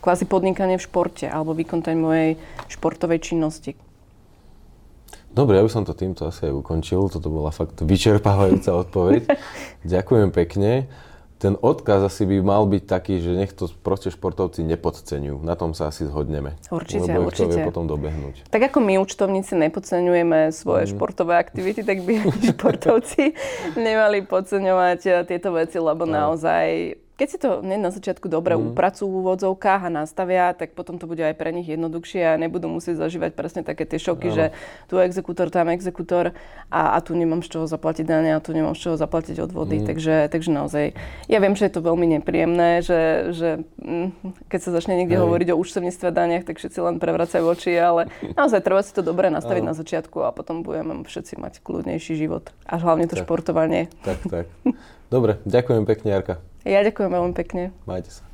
kvázi podnikanie v športe alebo výkon tej mojej športovej činnosti. Dobre, ja by som to týmto asi aj ukončil. Toto bola fakt vyčerpávajúca odpoveď. [LAUGHS] Ďakujem pekne. Ten odkaz asi by mal byť taký, že nech to proste športovci nepodceňujú. Na tom sa asi zhodneme. Určite, lebo určite. vie potom dobehnúť. Tak ako my účtovníci nepodceňujeme svoje mm. športové aktivity, tak by [LAUGHS] športovci [LAUGHS] nemali podceňovať tieto veci, lebo no. naozaj keď si to nie na začiatku dobre mm. upracujú v úvodzovkách a nastavia, tak potom to bude aj pre nich jednoduchšie a nebudú musieť zažívať presne také tie šoky, ano. že tu je exekútor, tam je exekútor a, a tu nemám z čoho zaplatiť dane a tu nemám z čoho zaplatiť odvody. Mm. Takže, takže naozaj, ja viem, že je to veľmi nepríjemné, že, že mm, keď sa začne niekde Hej. hovoriť o účtovníctve daniach, tak všetci len prevracajú oči, ale naozaj treba si to dobre nastaviť ano. na začiatku a potom budeme všetci mať kľudnejší život. A hlavne to tak. športovanie. Tak, tak. [LAUGHS] Dobre, ďakujem pekne, Jarka. Ja ďakujem veľmi pekne. Majte sa.